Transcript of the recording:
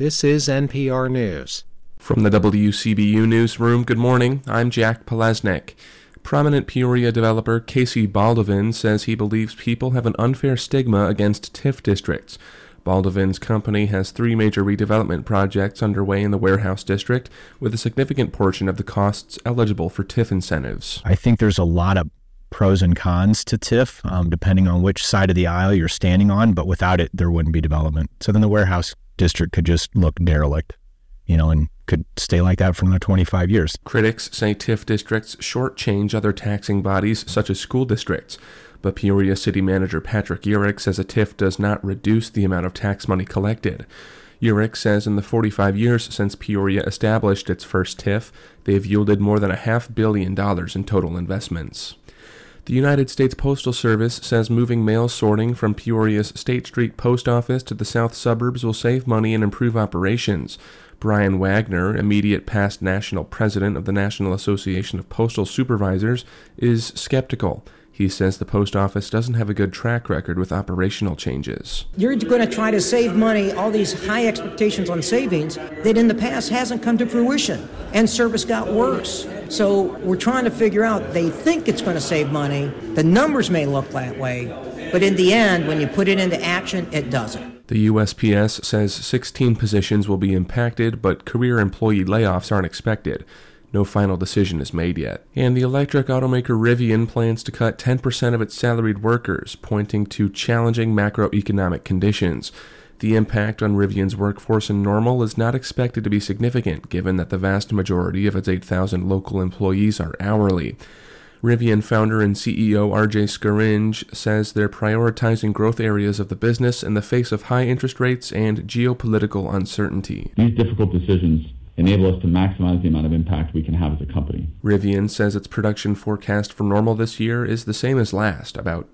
This is NPR News. From the WCBU Newsroom, good morning. I'm Jack Palesnik. Prominent Peoria developer Casey Baldovin says he believes people have an unfair stigma against TIF districts. Baldovin's company has three major redevelopment projects underway in the warehouse district, with a significant portion of the costs eligible for TIF incentives. I think there's a lot of pros and cons to TIF, um, depending on which side of the aisle you're standing on, but without it, there wouldn't be development. So then the warehouse district could just look derelict, you know, and could stay like that for another 25 years. Critics say TIF districts shortchange other taxing bodies, such as school districts. But Peoria City Manager Patrick Urich says a TIF does not reduce the amount of tax money collected. Urich says in the 45 years since Peoria established its first TIF, they've yielded more than a half billion dollars in total investments. The United States Postal Service says moving mail sorting from Peoria's State Street Post Office to the south suburbs will save money and improve operations. Brian Wagner, immediate past national president of the National Association of Postal Supervisors, is skeptical. He says the post office doesn't have a good track record with operational changes. You're going to try to save money, all these high expectations on savings that in the past hasn't come to fruition, and service got worse. So we're trying to figure out, they think it's going to save money. The numbers may look that way, but in the end, when you put it into action, it doesn't. The USPS says 16 positions will be impacted, but career employee layoffs aren't expected. No final decision is made yet. And the electric automaker Rivian plans to cut 10% of its salaried workers, pointing to challenging macroeconomic conditions. The impact on Rivian's workforce in Normal is not expected to be significant, given that the vast majority of its 8,000 local employees are hourly. Rivian founder and CEO RJ Scaringe says they're prioritizing growth areas of the business in the face of high interest rates and geopolitical uncertainty. These difficult decisions enable us to maximize the amount of impact we can have as a company. Rivian says its production forecast for Normal this year is the same as last, about